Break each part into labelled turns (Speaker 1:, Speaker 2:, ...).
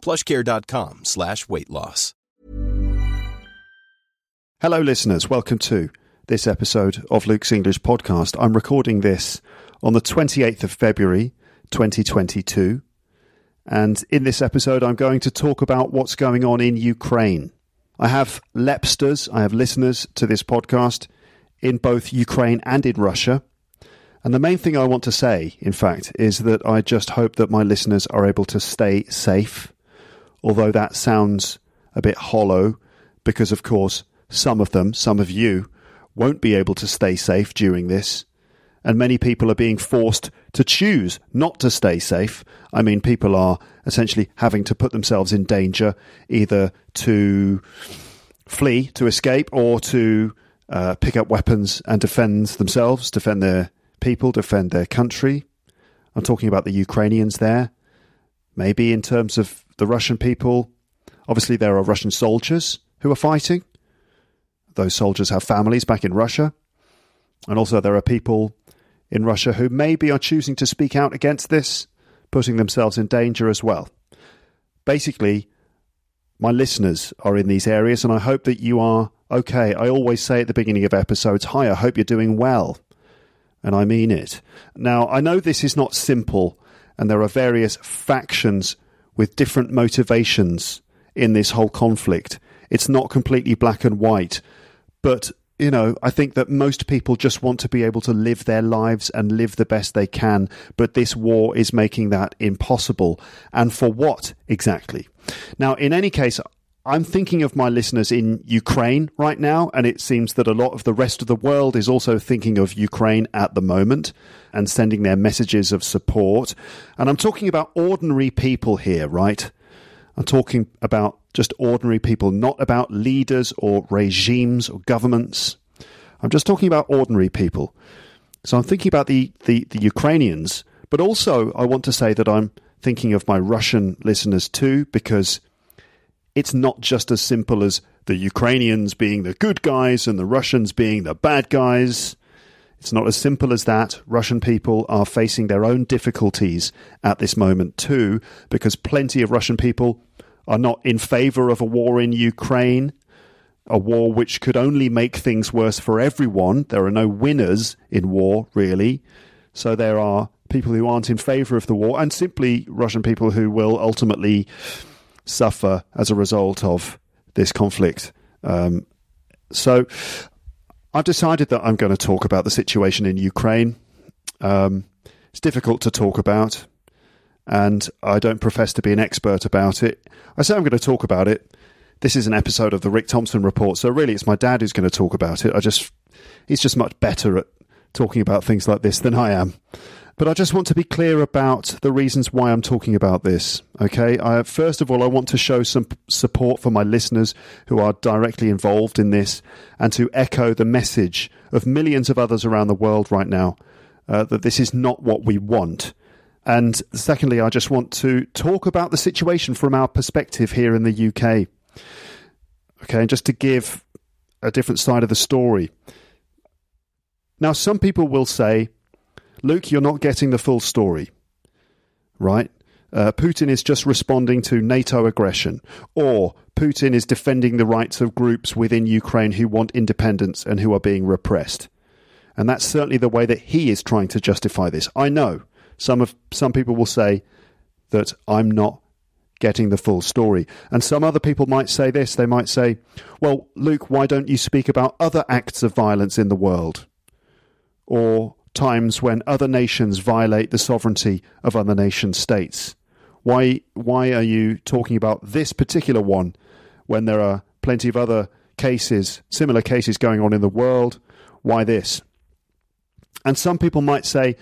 Speaker 1: plushcare.com slash weight loss.
Speaker 2: Hello, listeners. Welcome to this episode of Luke's English podcast. I'm recording this on the 28th of February, 2022. And in this episode, I'm going to talk about what's going on in Ukraine. I have lepsters, I have listeners to this podcast in both Ukraine and in Russia. And the main thing I want to say, in fact, is that I just hope that my listeners are able to stay safe, although that sounds a bit hollow, because of course, some of them, some of you, won't be able to stay safe during this. And many people are being forced to choose not to stay safe. I mean, people are essentially having to put themselves in danger either to flee, to escape, or to uh, pick up weapons and defend themselves, defend their people defend their country. I'm talking about the Ukrainians there. Maybe in terms of the Russian people, obviously there are Russian soldiers who are fighting. Those soldiers have families back in Russia. And also there are people in Russia who maybe are choosing to speak out against this, putting themselves in danger as well. Basically, my listeners are in these areas, and I hope that you are okay. I always say at the beginning of episodes, Hi, I hope you're doing well and I mean it. Now, I know this is not simple, and there are various factions with different motivations in this whole conflict. It's not completely black and white, but you know, I think that most people just want to be able to live their lives and live the best they can, but this war is making that impossible. And for what exactly? Now, in any case, I'm thinking of my listeners in Ukraine right now, and it seems that a lot of the rest of the world is also thinking of Ukraine at the moment and sending their messages of support. And I'm talking about ordinary people here, right? I'm talking about just ordinary people, not about leaders or regimes or governments. I'm just talking about ordinary people. So I'm thinking about the, the, the Ukrainians, but also I want to say that I'm thinking of my Russian listeners too, because it's not just as simple as the Ukrainians being the good guys and the Russians being the bad guys. It's not as simple as that. Russian people are facing their own difficulties at this moment, too, because plenty of Russian people are not in favor of a war in Ukraine, a war which could only make things worse for everyone. There are no winners in war, really. So there are people who aren't in favor of the war, and simply Russian people who will ultimately suffer as a result of this conflict. Um, so I've decided that I'm going to talk about the situation in Ukraine. Um, it's difficult to talk about, and I don't profess to be an expert about it. I say I'm going to talk about it. This is an episode of the Rick Thompson Report, so really it's my dad who's going to talk about it. I just he's just much better at talking about things like this than I am. But I just want to be clear about the reasons why I'm talking about this. Okay, I, first of all, I want to show some support for my listeners who are directly involved in this, and to echo the message of millions of others around the world right now uh, that this is not what we want. And secondly, I just want to talk about the situation from our perspective here in the UK. Okay, and just to give a different side of the story. Now, some people will say Luke, you're not getting the full story, right? Uh, Putin is just responding to NATO aggression, or Putin is defending the rights of groups within Ukraine who want independence and who are being repressed. And that's certainly the way that he is trying to justify this. I know some of some people will say that I'm not getting the full story. And some other people might say this, they might say, "Well, Luke, why don't you speak about other acts of violence in the world?" Or times when other nations violate the sovereignty of other nation states. Why, why are you talking about this particular one when there are plenty of other cases, similar cases going on in the world? Why this? And some people might say,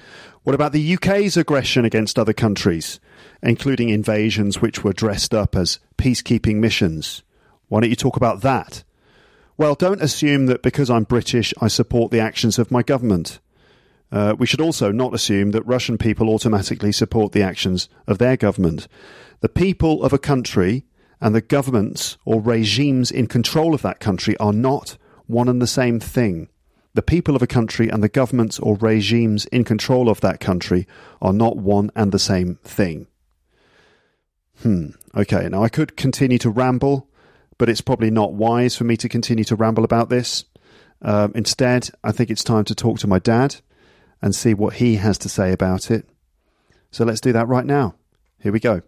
Speaker 2: what about the UK's aggression against other countries, including invasions which were dressed up as peacekeeping missions? Why don't you talk about that? Well, don't assume that because I'm British, I support the actions of my government. Uh, we should also not assume that Russian people automatically support the actions of their government. The people of a country and the governments or regimes in control of that country are not one and the same thing. The people of a country and the governments or regimes in control of that country are not one and the same thing. Hmm. Okay, now I could continue to ramble, but it's probably not wise for me to continue to ramble about this. Um, instead, I think it's time to talk to my dad and see what he has to say about it. So let's do that right now. Here we go.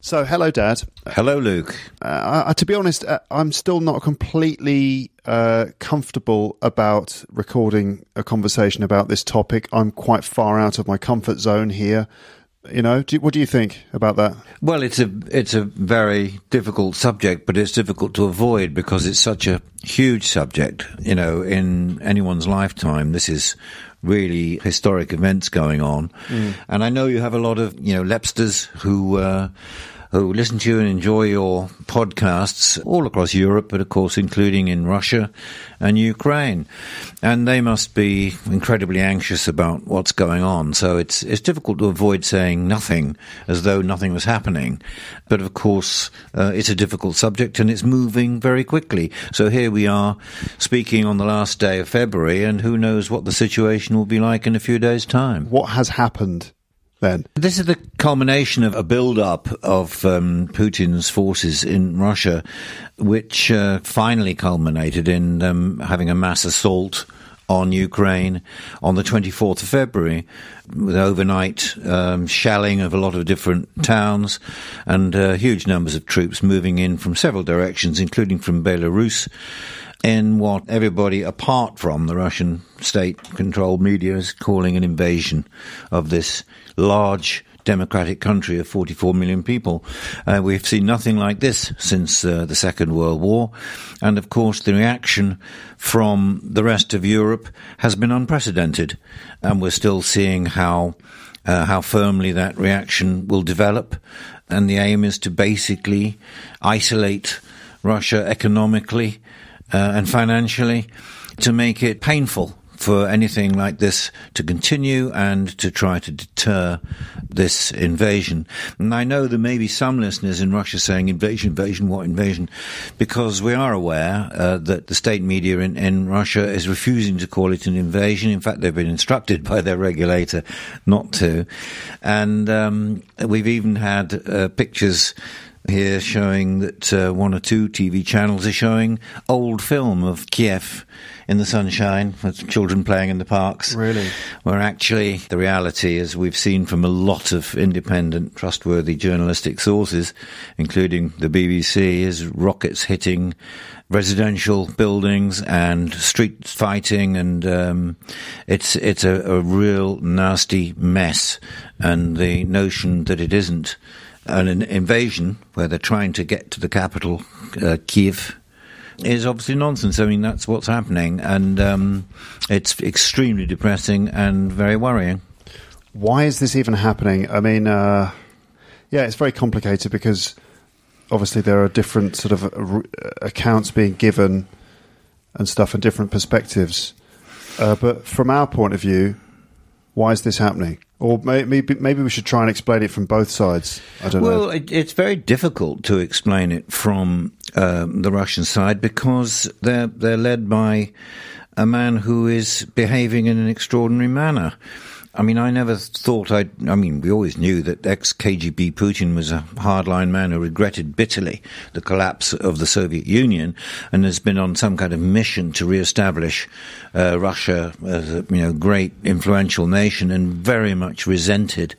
Speaker 2: So, hello, Dad.
Speaker 3: Hello, Luke.
Speaker 2: Uh, to be honest, uh, I'm still not completely uh, comfortable about recording a conversation about this topic. I'm quite far out of my comfort zone here. You know, do, what do you think about that?
Speaker 3: Well, it's a it's a very difficult subject, but it's difficult to avoid because it's such a huge subject. You know, in anyone's lifetime, this is really historic events going on. Mm. And I know you have a lot of, you know, Lepsters who, uh, who listen to you and enjoy your podcasts all across Europe, but of course, including in Russia and Ukraine. And they must be incredibly anxious about what's going on. So it's, it's difficult to avoid saying nothing as though nothing was happening. But of course, uh, it's a difficult subject and it's moving very quickly. So here we are speaking on the last day of February, and who knows what the situation will be like in a few days' time.
Speaker 2: What has happened then?
Speaker 3: This is the culmination of a build-up of um, Putin's forces in Russia, which uh, finally culminated in having a mass assault on Ukraine on the 24th of February, with overnight um, shelling of a lot of different towns and uh, huge numbers of troops moving in from several directions, including from Belarus in what everybody apart from the Russian state controlled media is calling an invasion of this large democratic country of 44 million people. Uh, we've seen nothing like this since uh, the Second World War. And of course, the reaction from the rest of Europe has been unprecedented. And we're still seeing how, uh, how firmly that reaction will develop. And the aim is to basically isolate Russia economically uh, and financially to make it painful for anything like this to continue and to try to deter this invasion. And I know there may be some listeners in Russia saying invasion, invasion, what invasion? Because we are aware uh, that the state media in, in Russia is refusing to call it an invasion. In fact, they've been instructed by their regulator not to. And um, we've even had uh, pictures here showing that uh, one or two TV channels are showing old film of Kiev in the sunshine with children playing in the parks.
Speaker 2: Really?
Speaker 3: Where actually the reality, as we've seen from a lot of independent, trustworthy journalistic sources, including the BBC, is rockets hitting residential buildings and street fighting, and um, it's it's a, a real nasty mess. And the notion that it isn't an invasion where they're trying to get to the capital, uh, Kiev, is obviously nonsense. I mean, that's what's happening, and um, it's extremely depressing and very worrying.
Speaker 2: Why is this even happening? I mean, uh, yeah, it's very complicated because obviously there are different sort of uh, accounts being given and stuff and different perspectives. Uh, but from our point of view, why is this happening? Or maybe maybe we should try and explain it from both sides. I don't
Speaker 3: well,
Speaker 2: know.
Speaker 3: Well, it, it's very difficult to explain it from um, the Russian side because they're they're led by a man who is behaving in an extraordinary manner. I mean, I never thought I'd. I mean, we always knew that ex KGB Putin was a hardline man who regretted bitterly the collapse of the Soviet Union and has been on some kind of mission to re-establish uh, Russia as a you know great influential nation, and very much resented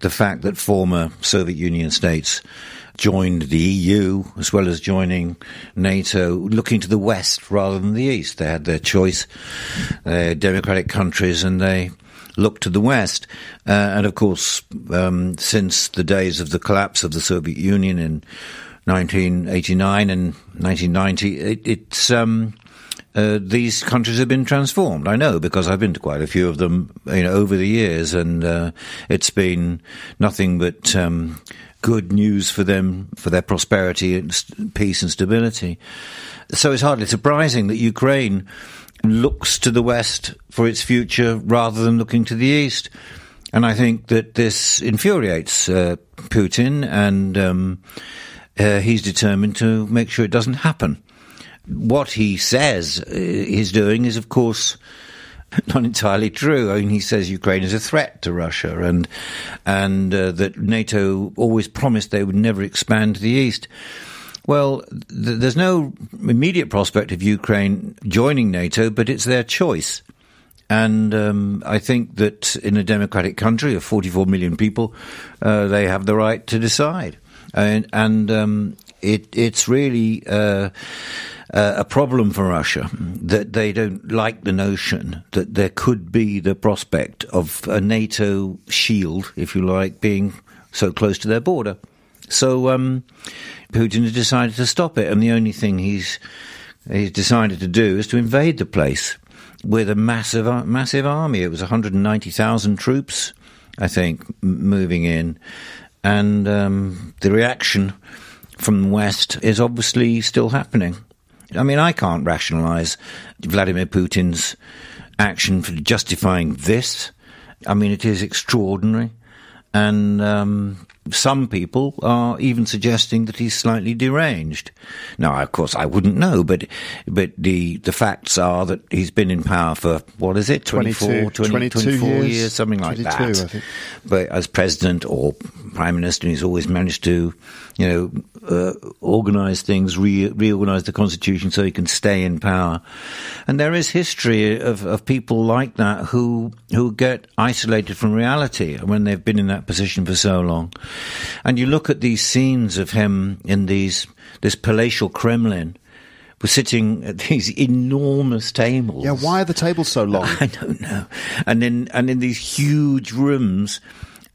Speaker 3: the fact that former Soviet Union states joined the EU as well as joining NATO, looking to the West rather than the East. They had their choice. They're democratic countries, and they look to the West. Uh, and of course, um, since the days of the collapse of the Soviet Union in 1989 and 1990, it, it's um, uh, these countries have been transformed. I know because I've been to quite a few of them, you know, over the years, and uh, it's been nothing but um, good news for them, for their prosperity and peace and stability. So it's hardly surprising that Ukraine looks to the West for its future rather than looking to the East. And I think that this infuriates uh, Putin, and um, uh, he's determined to make sure it doesn't happen. What he says uh, he's doing is, of course, not entirely true. I mean, he says Ukraine is a threat to Russia, and and uh, that NATO always promised they would never expand to the east. Well, th- there's no immediate prospect of Ukraine joining NATO, but it's their choice. And um, I think that in a democratic country of 44 million people, uh, they have the right to decide. And, and um, it, it's really uh, a problem for Russia that they don't like the notion that there could be the prospect of a NATO shield, if you like, being so close to their border. So um, Putin has decided to stop it, and the only thing he's he's decided to do is to invade the place with a massive, massive army. It was 190,000 troops, I think, moving in. And um, the reaction from the West is obviously still happening. I mean, I can't rationalize Vladimir Putin's action for justifying this. I mean, it is extraordinary. And um, some people are even suggesting that he's slightly deranged. Now, of course, I wouldn't know, but but the the facts are that he's been in power for what is it, 24, 20, 24 years, years, something like that. But as president or prime minister, he's always managed to, you know, uh, organize things, re- reorganize the constitution so he can stay in power. And there is history of, of people like that who who get isolated from reality when they've been in that position for so long. And you look at these scenes of him in these this palatial Kremlin. We're sitting at these enormous tables.
Speaker 2: Yeah, why are the tables so long?
Speaker 3: I don't know. And in and in these huge rooms,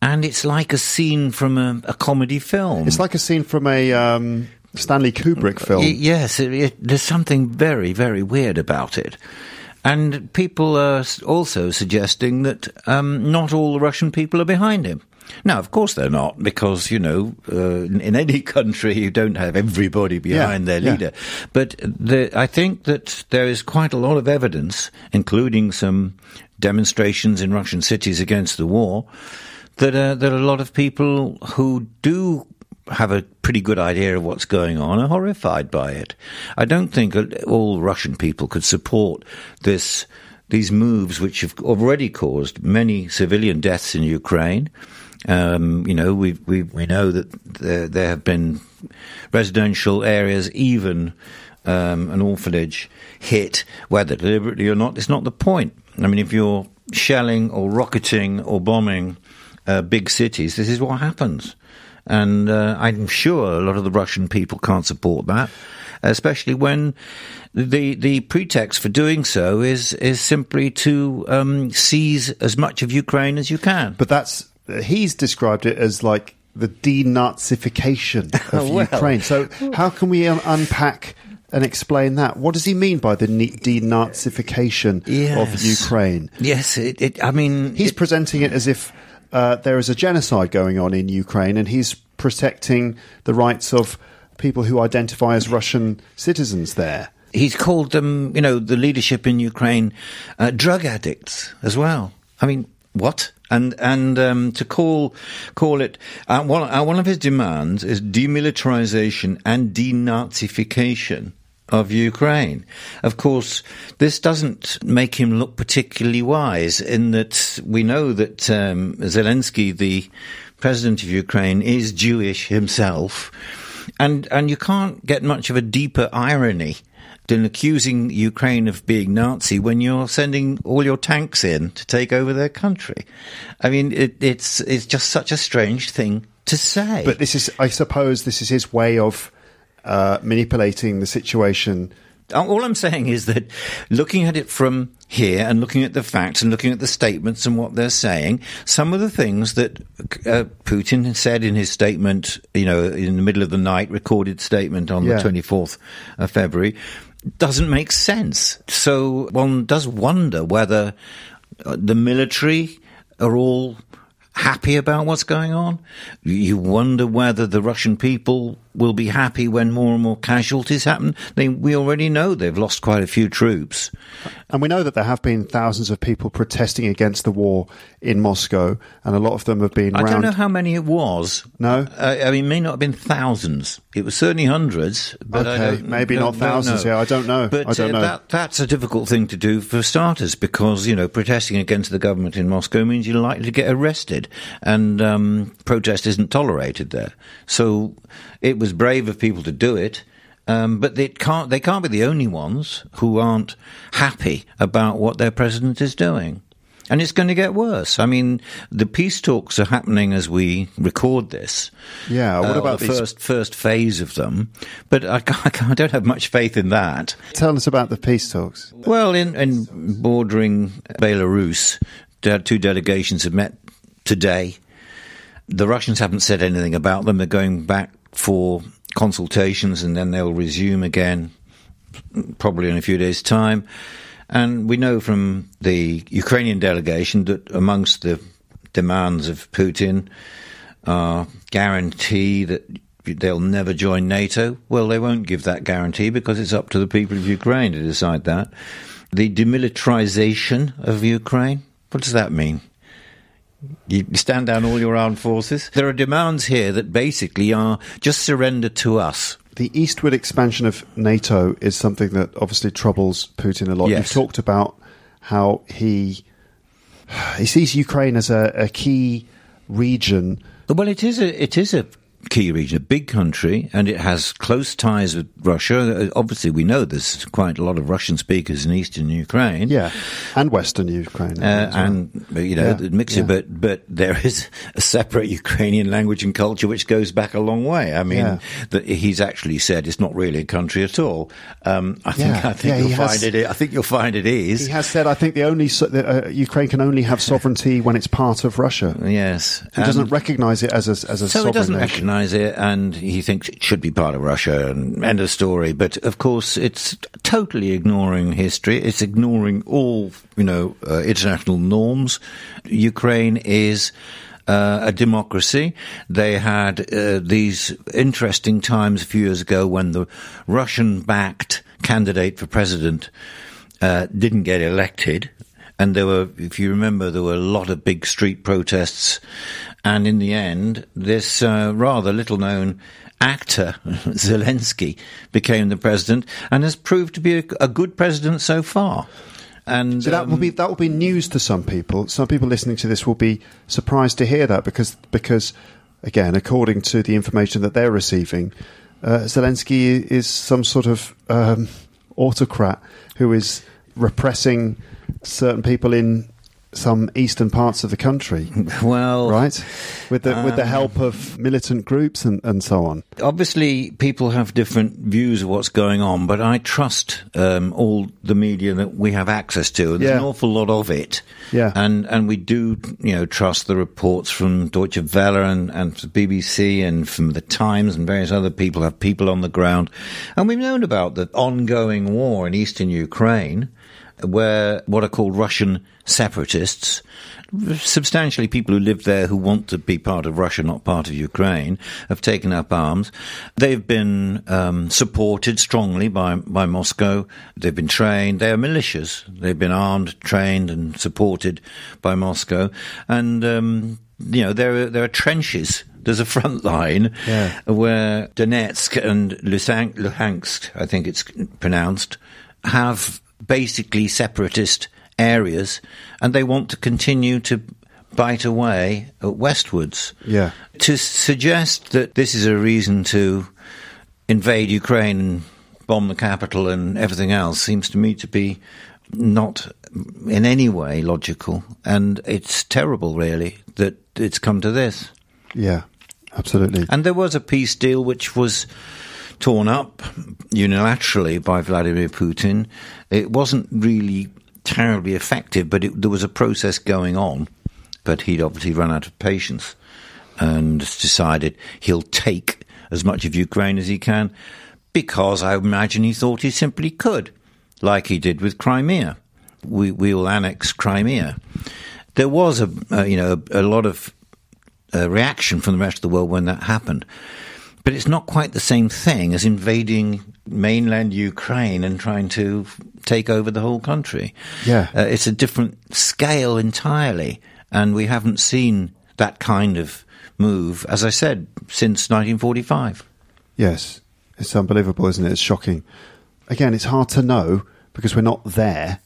Speaker 3: and it's like a scene from a, a comedy film.
Speaker 2: It's like a scene from a um, Stanley Kubrick film.
Speaker 3: yes, it, it, there's something very, very weird about it. And people are also suggesting that um, not all the Russian people are behind him. Now, of course, they're not, because, you know, uh, in, in, any country, you don't have everybody behind yeah, their leader. Yeah. But the, I think that there is quite a lot of evidence, including some demonstrations in Russian cities against the war, that uh, that a lot of people who do have a pretty good idea of what's going on are horrified by it. I don't think all Russian people could support this these moves, which have already caused many civilian deaths in Ukraine. Um, you know, we we we know that there, there have been residential areas, even um, an orphanage, hit, whether deliberately or not. It's not the point. I mean, if you're shelling or rocketing or bombing uh, big cities, this is what happens. And uh, I'm sure a lot of the Russian people can't support that, especially when the the pretext for doing so is is simply to um, seize as much of Ukraine as you can.
Speaker 2: But that's he's described it as like the denazification of well, Ukraine. So how can we un- unpack? and explain that. What does he mean by the denazification yes. of Ukraine?
Speaker 3: Yes, it, it, I mean,
Speaker 2: he's it, presenting it as if uh, there is a genocide going on in Ukraine, and he's protecting the rights of people who identify as Russian citizens there.
Speaker 3: He's called them, you know, the leadership in Ukraine, uh, drug addicts as well. I mean, what? And and um, to call call it uh, one, uh, one of his demands is demilitarization and denazification of Ukraine. Of course, this doesn't make him look particularly wise in that we know that um, Zelensky, the president of Ukraine, is Jewish himself. And, and you can't get much of a deeper irony than accusing Ukraine of being Nazi when you're sending all your tanks in to take over their country. I mean, it, it's, it's just such a strange thing to say.
Speaker 2: But this is, I suppose, this is his way of uh, manipulating the situation.
Speaker 3: All I'm saying is that looking at it from here and looking at the facts and looking at the statements and what they're saying, some of the things that uh, Putin said in his statement, you know, in the middle of the night, recorded statement on yeah. the 24th of February, doesn't make sense. So one does wonder whether uh, the military are all happy about what's going on. You wonder whether the Russian people will be happy when more and more casualties happen. They, we already know they've lost quite a few troops.
Speaker 2: And we know that there have been thousands of people protesting against the war in Moscow, and a lot of them have been
Speaker 3: I
Speaker 2: round.
Speaker 3: don't know how many it was.
Speaker 2: No?
Speaker 3: Uh, I mean, it may not have been thousands. It was certainly hundreds. But I
Speaker 2: Okay,
Speaker 3: don't-
Speaker 2: maybe not thousands,
Speaker 3: don't
Speaker 2: yeah, I don't know.
Speaker 3: But
Speaker 2: I don't
Speaker 3: uh,
Speaker 2: know.
Speaker 3: That, that's a difficult thing to do for starters because, you know, protesting against the government in Moscow means you're likely to get arrested. And um, protest isn't tolerated there. So it was brave of people to do it. Um, but they can't, they can't be the only ones who aren't happy about what their president is doing. And it's going to get worse. I mean, the peace talks are happening as we record this.
Speaker 2: Yeah, what
Speaker 3: Uh,
Speaker 2: about
Speaker 3: the
Speaker 2: these-
Speaker 3: first first phase of them? But I, ca- I don't have much faith in that.
Speaker 2: Tell us about the peace talks.
Speaker 3: Well, in, in bordering Belarus, two delegations have met today. The Russians haven't said anything about them. They're going back for consultations and then they'll resume again probably in a few days' time. And we know from the Ukrainian delegation that amongst the demands of Putin are guarantee that they'll never join NATO. Well, they won't give that guarantee because it's up to the people of Ukraine to decide that. The demilitarization of Ukraine, what does that mean? You stand down all your armed forces. There are demands here that basically are just surrender to us.
Speaker 2: The eastward expansion of NATO is something that obviously troubles Putin a lot.
Speaker 3: Yes.
Speaker 2: You've talked about how he he sees Ukraine as a, a key region.
Speaker 3: Well, it is a it is a key region, a big country, and it has close ties with Russia. Uh, Obviously, we know there's quite a lot of Russian speakers in eastern Ukraine.
Speaker 2: Yeah, and Western Ukraine.
Speaker 3: Uh,
Speaker 2: well.
Speaker 3: and uh, you know
Speaker 2: Yeah,
Speaker 3: the mixture,
Speaker 2: yeah.
Speaker 3: but but there is a separate Ukrainian language and culture which goes back a long way. I mean,
Speaker 2: Yeah.
Speaker 3: that he's actually said it's not really a country at all. Um, I think
Speaker 2: Yeah,
Speaker 3: I think you'll
Speaker 2: he has-
Speaker 3: find it. I think you'll find it is.
Speaker 2: he has said, I think the only so- uh, Ukraine can only have sovereignty when it's part of Russia.
Speaker 3: yes,
Speaker 2: He doesn't recognise it as a as a
Speaker 3: So
Speaker 2: sovereign
Speaker 3: doesn't
Speaker 2: nation.
Speaker 3: Recognise it, and he thinks it should be part of Russia, and end of story. But of course, it's totally ignoring history. It's ignoring all you know uh, international norms. Ukraine is. Uh, a democracy. They had uh, these interesting times a few years ago when the Russian-backed candidate for president uh, didn't get elected. And there were, if you remember, there were a lot of big street protests. And in the end, this uh, rather little known actor, Zelensky, became the president and has proved to be a, a good president so far. And
Speaker 2: So that will
Speaker 3: um,
Speaker 2: be that will be news to some people. Some people listening to this will be surprised to hear that because because again, according to the information that they're receiving, uh, Zelensky is some sort of um, autocrat who is repressing certain people in some eastern parts of the country,
Speaker 3: well,
Speaker 2: right? With the with the
Speaker 3: Um,
Speaker 2: help of militant groups and, and so on.
Speaker 3: obviously people have different views of what's going on, but I trust um, all the media that we have access to. There's
Speaker 2: Yeah.
Speaker 3: an awful lot of it,
Speaker 2: Yeah.
Speaker 3: and and we do you know trust the reports from Deutsche Welle and and the BBC and from the Times and various other people have people on the ground, and we've known about the ongoing war in eastern Ukraine. Where what are called Russian separatists, substantially people who live there who want to be part of Russia, not part of Ukraine, have taken up arms. They've been um, supported strongly by by Moscow. They've been trained. They are militias. They've been armed, trained, and supported by Moscow. And um, you know there are, there are trenches. There's a front line
Speaker 2: Yeah.
Speaker 3: where Donetsk and Luhansk, I think it's pronounced, have basically separatist areas, and they want to continue to bite away at westwards.
Speaker 2: Yeah.
Speaker 3: To suggest that this is a reason to invade Ukraine and bomb the capital and everything else seems to me to be not in any way logical, and it's terrible, really, that it's come to this.
Speaker 2: Yeah, absolutely.
Speaker 3: And there was a peace deal which was torn up unilaterally by Vladimir Putin. It wasn't really terribly effective, but it, there was a process going on. But he'd obviously run out of patience and decided he'll take as much of Ukraine as he can because I imagine he thought he simply could, like he did with Crimea. We, we will annex Crimea. There was a, a you know a lot of uh, reaction from the rest of the world when that happened. But it's not quite the same thing as invading mainland Ukraine and trying to take over the whole country.
Speaker 2: Yeah.
Speaker 3: Uh, it's a different scale entirely. And we haven't seen that kind of move, as I said, since 1945.
Speaker 2: Yes, it's unbelievable, isn't it? It's shocking. Again, it's hard to know because we're not there.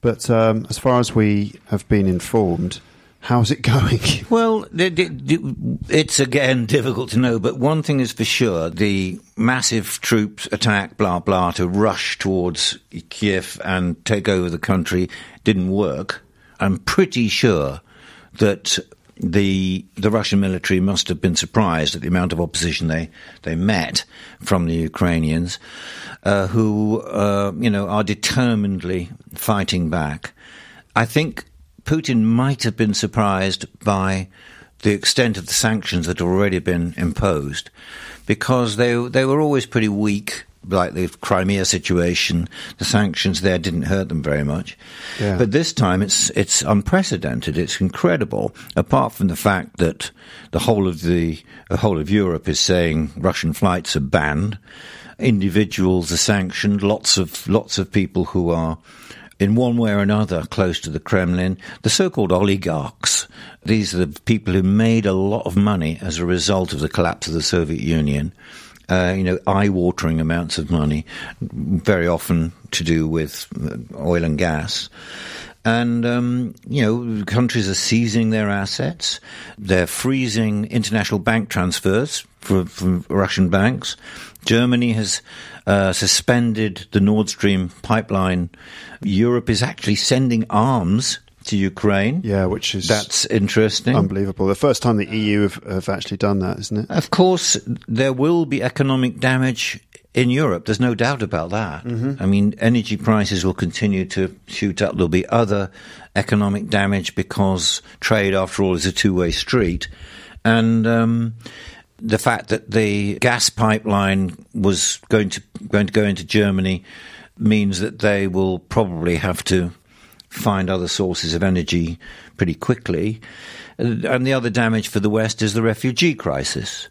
Speaker 2: But um, as far as we have been informed, how's it going?
Speaker 3: Well, it's again difficult to know, but one thing is for sure the massive troops attack, blah, blah, to rush towards Kiev and take over the country didn't work. I'm pretty sure that the the Russian military must have been surprised at the amount of opposition they they met from the Ukrainians, uh, who uh, you know are determinedly fighting back. I think Putin might have been surprised by the extent of the sanctions that had already been imposed, because they they were always pretty weak like the Crimea situation, the sanctions there didn't hurt them very much.
Speaker 2: Yeah.
Speaker 3: But this time it's it's unprecedented. It's incredible. Apart from the fact that the whole of the, the whole of Europe is saying Russian flights are banned, individuals are sanctioned. Lots of lots of people who are in one way or another close to the Kremlin. The so-called oligarchs. These are the people who made a lot of money as a result of the collapse of the Soviet Union uh, you know, eye-watering amounts of money, very often to do with uh, oil and gas. And, um, you know, countries are seizing their assets. They're freezing international bank transfers from, from Russian banks. Germany has uh, suspended the Nord Stream pipeline. Europe is actually sending arms to Ukraine.
Speaker 2: Yeah, which is
Speaker 3: that's interesting,
Speaker 2: unbelievable. The first time the EU have, have actually done that, isn't it?
Speaker 3: Of course, there will be economic damage in Europe. There's no doubt about that.
Speaker 2: Mm-hmm.
Speaker 3: I mean, energy prices will continue to shoot up. There'll be other economic damage because trade, after all, is a two-way street, and. Um, the fact that the gas pipeline was going to going to go into Germany means that they will probably have to find other sources of energy pretty quickly. And the other damage for the West is the refugee crisis.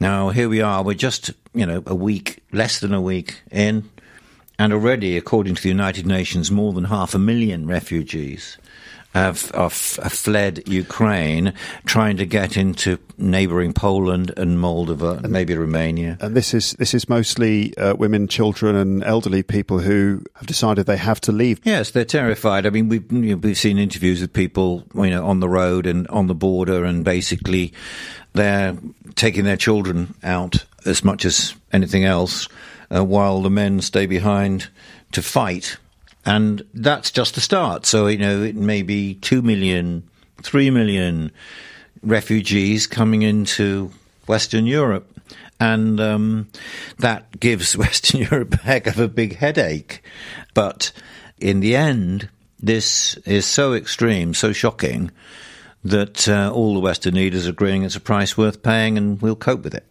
Speaker 3: Now, here we are, we're just, you know, a week, less than a week in, and already, according to the United Nations, more than half a million refugees have, have, fled Ukraine, trying to get into neighbouring Poland and Moldova, and maybe Romania.
Speaker 2: And this is this is mostly uh, women, children, and elderly people who have decided they have to leave.
Speaker 3: Yes, they're terrified. I mean, we've you know, we've seen interviews with people, you know, on the road and on the border, and basically they're taking their children out as much as anything else, uh, while the men stay behind to fight and that's just the start. So, you know, it may be 2 million, 3 million refugees coming into Western Europe. And um, that gives Western Europe a heck of a big headache. But in the end, this is so extreme, so shocking, that uh, all the Western leaders are agreeing it's a price worth paying and we'll cope with it.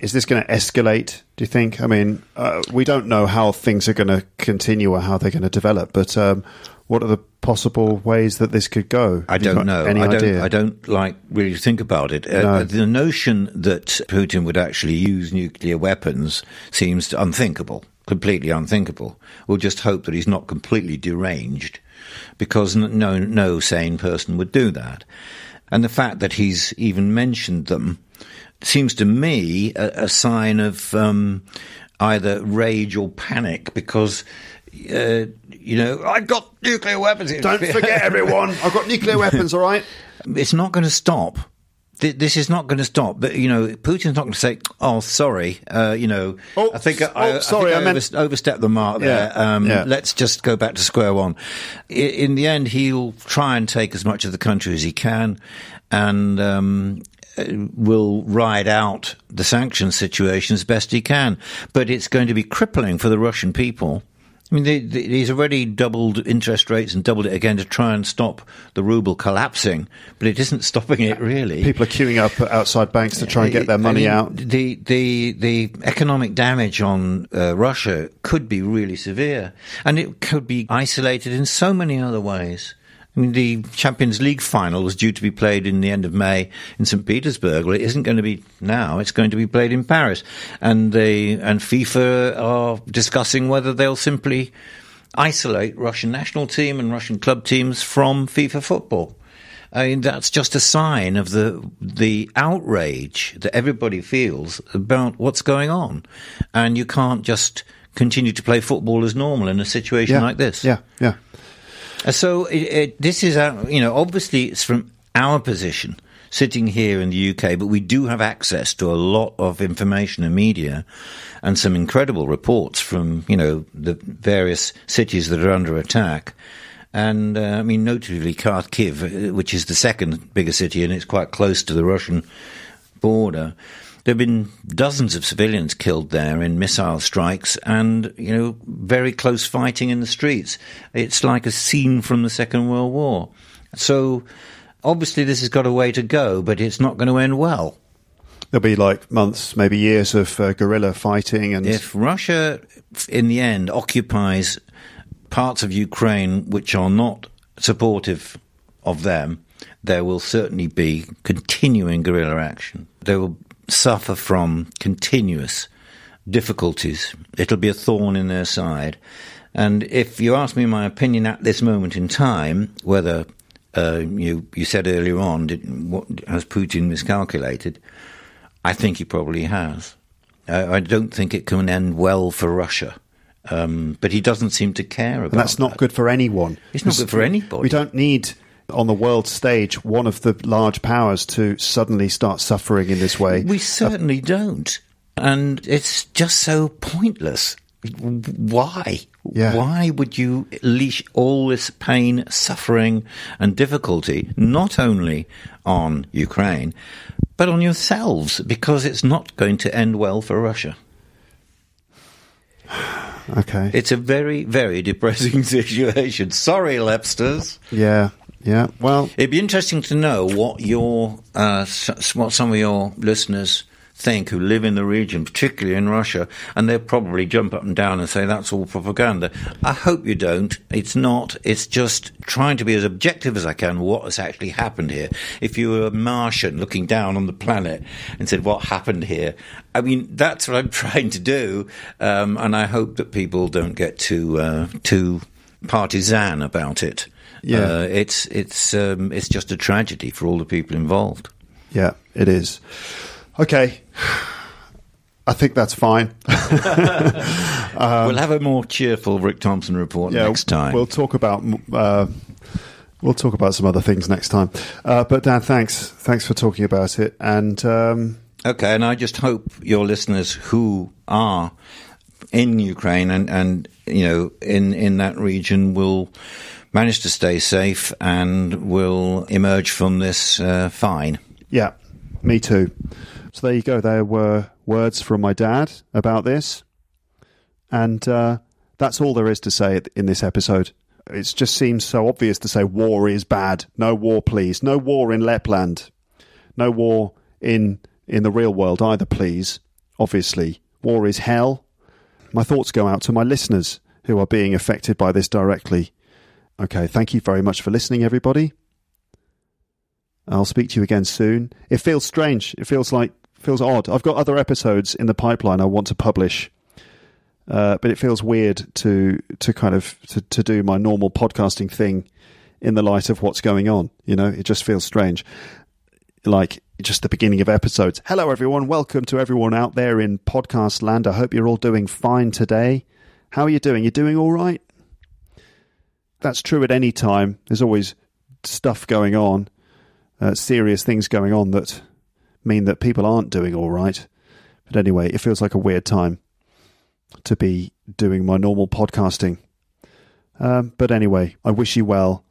Speaker 2: Is this going to escalate, do you think? I mean, uh, we don't know how things are going to continue or how they're going to develop, but um, what are the possible ways that this could go?
Speaker 3: I don't know.
Speaker 2: Any
Speaker 3: I
Speaker 2: idea?
Speaker 3: don't. I don't like really think about it. Uh,
Speaker 2: No.
Speaker 3: Uh, the notion that Putin would actually use nuclear weapons seems unthinkable. Completely unthinkable. We'll just hope that he's not completely deranged, because no no sane person would do that. And the fact that he's even mentioned them seems to me a, a sign of um, either rage or panic, because. Uh, you know, I've got nuclear weapons. Here.
Speaker 2: Don't forget, everyone. I've got nuclear weapons. All right.
Speaker 3: it's not going to stop. Th- This is not going to stop. But you know, Putin's not going to say, "Oh, sorry, uh, you know,
Speaker 2: Oh,
Speaker 3: I think I,
Speaker 2: oh,
Speaker 3: I,
Speaker 2: sorry,
Speaker 3: think
Speaker 2: I
Speaker 3: I,
Speaker 2: meant-
Speaker 3: overs- overstepped the mark there.
Speaker 2: Yeah,
Speaker 3: Um,
Speaker 2: yeah.
Speaker 3: Let's just go back to square one." I- In the end, he'll try and take as much of the country as he can, and um, will ride out the sanctions situation as best he can. But it's going to be crippling for the Russian people. I mean, they, they, he's already doubled interest rates and doubled it again to try and stop the ruble collapsing, but it isn't stopping it really.
Speaker 2: People are queuing up outside banks to try and get their
Speaker 3: I
Speaker 2: money
Speaker 3: mean,
Speaker 2: out.
Speaker 3: The the the economic damage on uh, Russia could be really severe, and it could be isolated in so many other ways. I mean, the Champions League final was due to be played in the end of May in St. Petersburg. Well, it isn't going to be now. It's going to be played in Paris. And they, and FIFA are discussing whether they'll simply isolate Russian national team and Russian club teams from FIFA football. I mean, that's just a sign of the the outrage that everybody feels about what's going on, and you can't just continue to play football as normal in a situation
Speaker 2: yeah,
Speaker 3: like this.
Speaker 2: Yeah, yeah.
Speaker 3: Uh, so it, it, this is, uh, you know, obviously it's from our position sitting here in the UK, but we do have access to a lot of information and media and some incredible reports from, you know, the various cities that are under attack. And uh, I mean, notably Kharkiv, uh, which is the second biggest city and it's quite close to the Russian border. There have been dozens of civilians killed there in missile strikes and, you know, very close fighting in the streets. It's like a scene from the Second World War. So, obviously, this has got a way to go, but it's not going to end well.
Speaker 2: There'll be like months, maybe years of uh, guerrilla fighting. And
Speaker 3: if Russia, in the end, occupies parts of Ukraine which are not supportive of them, there will certainly be continuing guerrilla action. There will suffer from continuous difficulties. It'll be a thorn in their side. And if you ask me my opinion at this moment in time, whether uh, you you said earlier on, did, what, has Putin miscalculated? I think he probably has. Uh, I don't think it can end well for Russia. Um, but he doesn't seem to care about.
Speaker 2: And that's not
Speaker 3: that.
Speaker 2: good for anyone.
Speaker 3: It's not good for anybody.
Speaker 2: We don't need on the world stage one of the large powers to suddenly start suffering in this way.
Speaker 3: We certainly uh, don't. And it's just so pointless. Why?
Speaker 2: Yeah.
Speaker 3: Why would you leash all this pain, suffering, and difficulty not only on Ukraine, but on yourselves? Because it's not going to end well for Russia.
Speaker 2: Okay.
Speaker 3: It's a very, very depressing situation. Sorry, Lepsters.
Speaker 2: Yeah. Yeah, well,
Speaker 3: it'd be interesting to know what your uh, what some of your listeners think who live in the region, particularly in Russia, and they'll probably jump up and down and say that's all propaganda. I hope you don't. It's not. It's just trying to be as objective as I can what has actually happened here. If you were a Martian looking down on the planet and said, what happened here? I mean, that's what I'm trying to do. Um, and I hope that people don't get too, uh, too partisan about it.
Speaker 2: Yeah,
Speaker 3: uh, it's it's um, it's just a tragedy for all the people involved.
Speaker 2: Yeah, it is. Okay. I think that's fine.
Speaker 3: um, we'll have a more cheerful Rick Thompson report yeah, next time.
Speaker 2: We'll talk about uh, we'll talk about some other things next time. Uh, but Dan, thanks, thanks for talking about it. And um,
Speaker 3: okay, and I just hope your listeners who are in Ukraine and and you know in in that region will manage to stay safe and will emerge from this uh, fine.
Speaker 2: Yeah, me too. So there you go. There were words from my dad about this. And uh, that's all there is to say in this episode. It just seems so obvious to say war is bad. No war, please. No war in Lapland. No war in in the real world either, please. Obviously, war is hell. My thoughts go out to my listeners who are being affected by this directly. Okay, thank you very much for listening, everybody. I'll speak to you again soon. It feels strange. It feels like feels odd. I've got other episodes in the pipeline I want to publish, uh, but it feels weird to to kind of to, to do my normal podcasting thing in the light of what's going on. You know, it just feels strange. Like just the beginning of episodes. Hello, everyone. Welcome to everyone out there in podcast land. I hope you're all doing fine today. How are you doing? You're doing all right? That's true at any time. There's always stuff going on, uh, serious things going on that mean that people aren't doing all right. But anyway, it feels like a weird time to be doing my normal podcasting. Um, but anyway, I wish you well.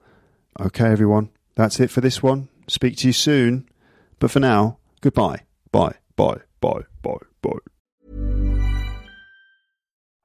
Speaker 2: Okay, everyone, that's it for this one. Speak to you soon. But for now, goodbye. Bye, bye, bye, bye, bye.